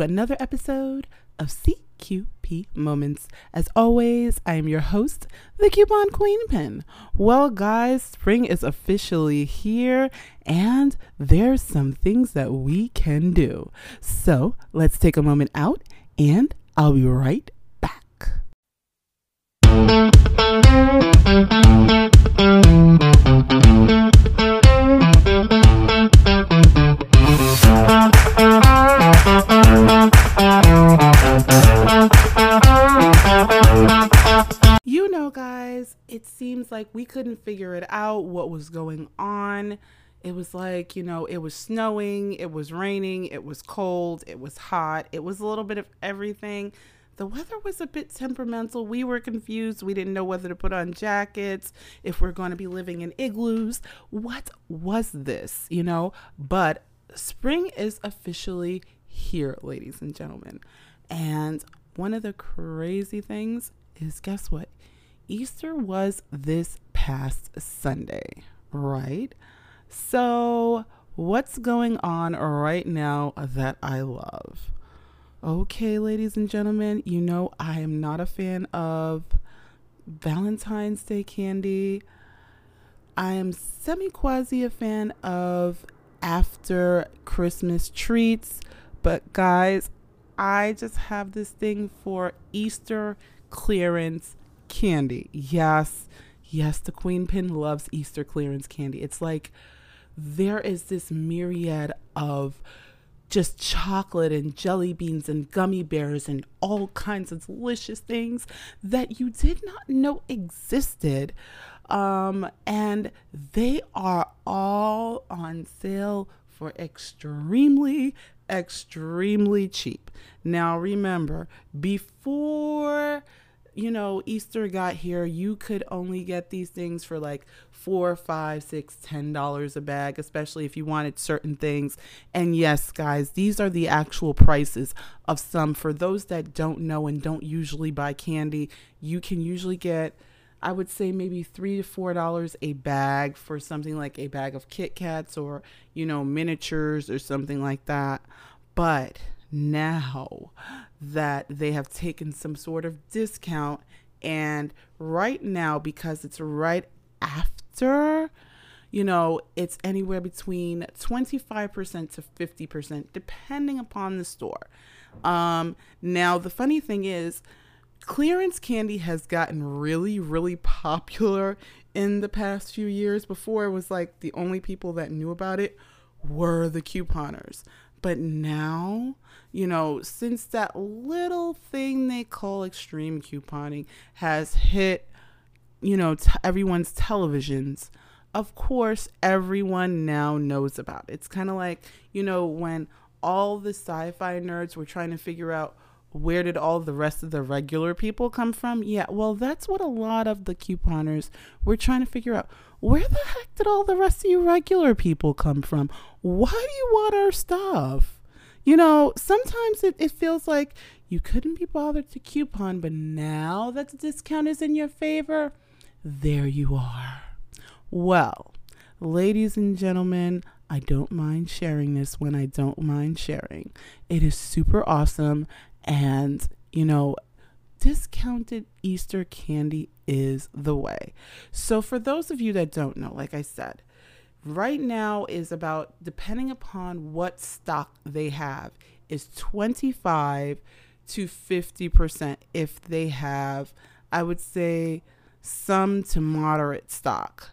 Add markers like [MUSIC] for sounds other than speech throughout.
another episode of CQP Moments. As always, I am your host, the Coupon Queen Pin. Well, guys, spring is officially here, and there's some things that we can do. So let's take a moment out, and I'll be right back. Like we couldn't figure it out what was going on. It was like, you know, it was snowing, it was raining, it was cold, it was hot, it was a little bit of everything. The weather was a bit temperamental. We were confused. We didn't know whether to put on jackets, if we're going to be living in igloos. What was this, you know? But spring is officially here, ladies and gentlemen. And one of the crazy things is guess what? Easter was this past Sunday, right? So, what's going on right now that I love? Okay, ladies and gentlemen, you know I am not a fan of Valentine's Day candy. I am semi quasi a fan of after Christmas treats, but guys, I just have this thing for Easter clearance candy. Yes, yes, the Queen Pin loves Easter clearance candy. It's like there is this myriad of just chocolate and jelly beans and gummy bears and all kinds of delicious things that you did not know existed. Um, and they are all on sale for extremely, extremely cheap. Now, remember, before you know Easter got here, you could only get these things for like four, five, six, ten dollars a bag, especially if you wanted certain things. And yes, guys, these are the actual prices of some. For those that don't know and don't usually buy candy, you can usually get I would say maybe three to four dollars a bag for something like a bag of Kit Kats or you know miniatures or something like that. But now that they have taken some sort of discount, and right now because it's right after you know, it's anywhere between 25% to 50%, depending upon the store. Um, now, the funny thing is, clearance candy has gotten really, really popular in the past few years. Before it was like the only people that knew about it were the couponers. But now, you know, since that little thing they call extreme couponing has hit, you know, t- everyone's televisions, of course, everyone now knows about it. It's kind of like, you know, when all the sci fi nerds were trying to figure out where did all the rest of the regular people come from? Yeah, well, that's what a lot of the couponers were trying to figure out. Where the heck did all the rest of you regular people come from? Why do you want our stuff? You know, sometimes it, it feels like you couldn't be bothered to coupon, but now that the discount is in your favor, there you are. Well, ladies and gentlemen, I don't mind sharing this when I don't mind sharing. It is super awesome and, you know, discounted Easter candy is the way. So, for those of you that don't know, like I said, right now is about, depending upon what stock they have, is 25 to 50% if they have, I would say, some to moderate stock.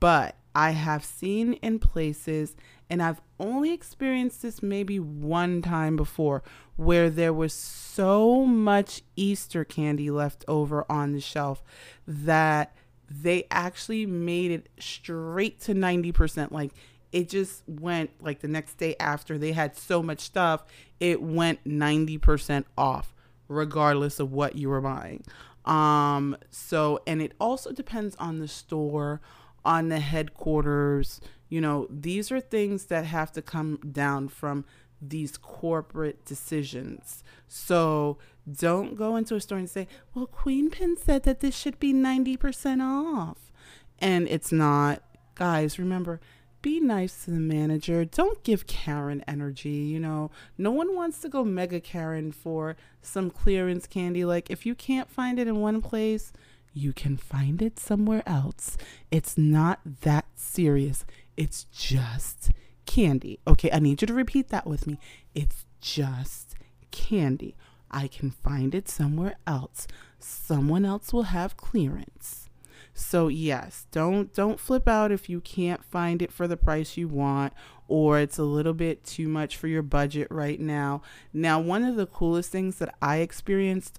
But I have seen in places, and I've only experienced this maybe one time before, where there was so much Easter candy left over on the shelf that they actually made it straight to 90%. Like it just went like the next day after they had so much stuff, it went 90% off, regardless of what you were buying. Um, so, and it also depends on the store on the headquarters. You know, these are things that have to come down from these corporate decisions. So don't go into a store and say, well, Queen Pin said that this should be 90% off. And it's not. Guys, remember, be nice to the manager. Don't give Karen energy. You know, no one wants to go mega Karen for some clearance candy. Like, if you can't find it in one place, you can find it somewhere else. It's not that serious. It's just candy. Okay, I need you to repeat that with me. It's just candy. I can find it somewhere else. Someone else will have clearance. So yes, don't don't flip out if you can't find it for the price you want or it's a little bit too much for your budget right now. Now, one of the coolest things that I experienced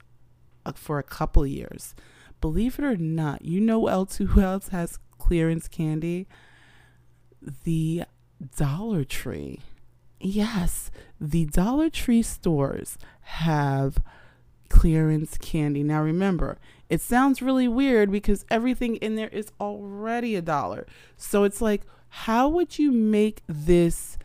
uh, for a couple years, believe it or not, you know else who else has clearance candy? The Dollar Tree. Yes, the Dollar Tree stores have clearance candy. Now remember, it sounds really weird because everything in there is already a dollar. So it's like, how would you make this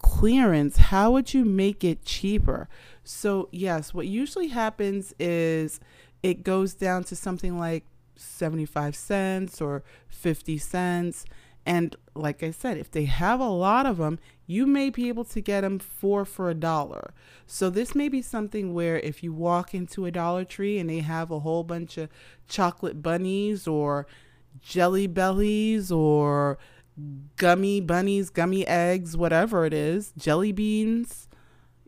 clearance? How would you make it cheaper? So, yes, what usually happens is it goes down to something like 75 cents or 50 cents. And like I said, if they have a lot of them, you may be able to get them four for a dollar. So this may be something where if you walk into a Dollar Tree and they have a whole bunch of chocolate bunnies or jelly bellies or gummy bunnies, gummy eggs, whatever it is, jelly beans,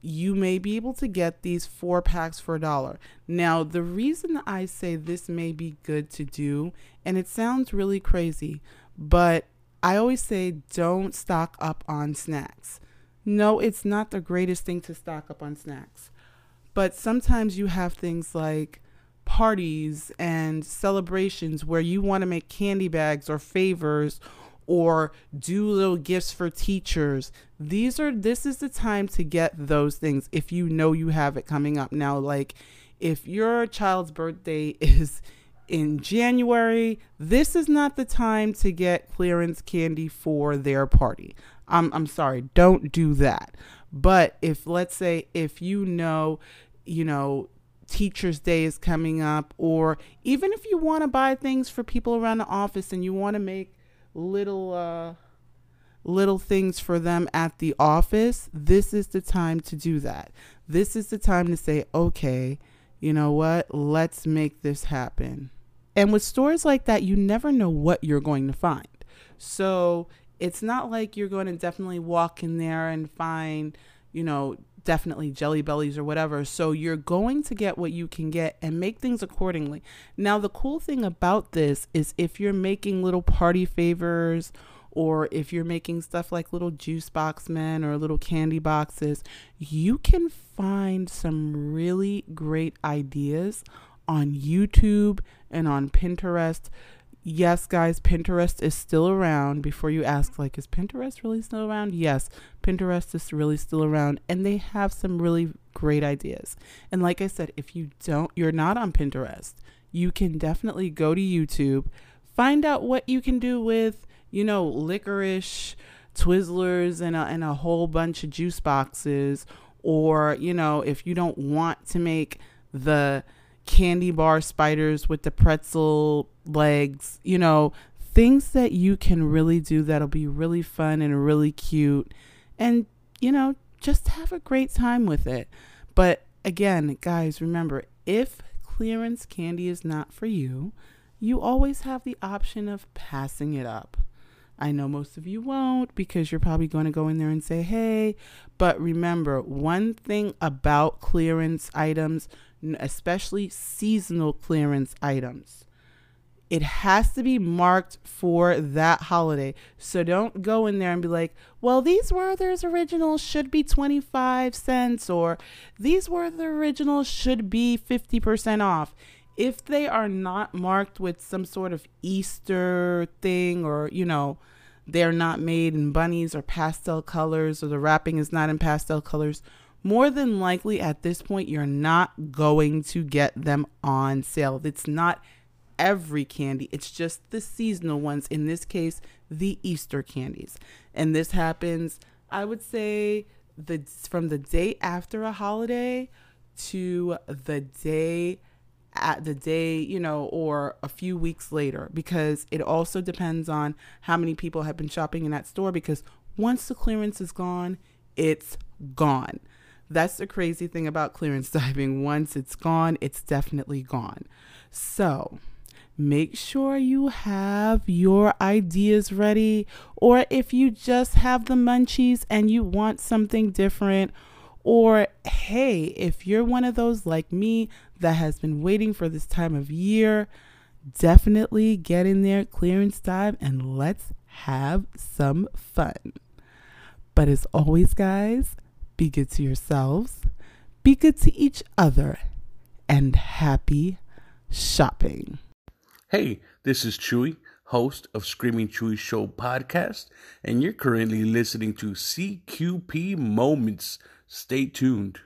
you may be able to get these four packs for a dollar. Now, the reason I say this may be good to do, and it sounds really crazy, but I always say don't stock up on snacks. No, it's not the greatest thing to stock up on snacks. But sometimes you have things like parties and celebrations where you want to make candy bags or favors or do little gifts for teachers. These are this is the time to get those things if you know you have it coming up. Now like if your child's birthday [LAUGHS] is in January, this is not the time to get clearance candy for their party. I'm I'm sorry, don't do that. But if let's say if you know, you know, Teachers Day is coming up or even if you want to buy things for people around the office and you want to make little uh little things for them at the office, this is the time to do that. This is the time to say, "Okay, you know what? Let's make this happen." And with stores like that, you never know what you're going to find. So it's not like you're going to definitely walk in there and find, you know, definitely jelly bellies or whatever. So you're going to get what you can get and make things accordingly. Now, the cool thing about this is if you're making little party favors or if you're making stuff like little juice box men or little candy boxes, you can find some really great ideas on YouTube and on Pinterest. Yes, guys, Pinterest is still around. Before you ask, like, is Pinterest really still around? Yes, Pinterest is really still around, and they have some really great ideas. And like I said, if you don't, you're not on Pinterest, you can definitely go to YouTube, find out what you can do with, you know, licorice, Twizzlers, and a, and a whole bunch of juice boxes. Or, you know, if you don't want to make the candy bar spiders with the pretzel legs, you know, things that you can really do that'll be really fun and really cute. And, you know, just have a great time with it. But again, guys, remember if clearance candy is not for you, you always have the option of passing it up. I know most of you won't because you're probably going to go in there and say, hey. But remember, one thing about clearance items, especially seasonal clearance items, it has to be marked for that holiday. So don't go in there and be like, well, these Werther's originals should be 25 cents or these Werther originals should be 50% off if they are not marked with some sort of Easter thing or, you know, they're not made in bunnies or pastel colors or the wrapping is not in pastel colors, more than likely at this point, you're not going to get them on sale. It's not every candy, it's just the seasonal ones. In this case, the Easter candies. And this happens, I would say, the from the day after a holiday to the day at the day, you know, or a few weeks later because it also depends on how many people have been shopping in that store because once the clearance is gone, it's gone. That's the crazy thing about clearance diving. Once it's gone, it's definitely gone. So, make sure you have your ideas ready or if you just have the munchies and you want something different or, hey, if you're one of those like me that has been waiting for this time of year, definitely get in there, clearance dive, and let's have some fun. But as always, guys, be good to yourselves, be good to each other, and happy shopping. Hey, this is Chewy, host of Screaming Chewy Show podcast, and you're currently listening to CQP Moments Stay tuned.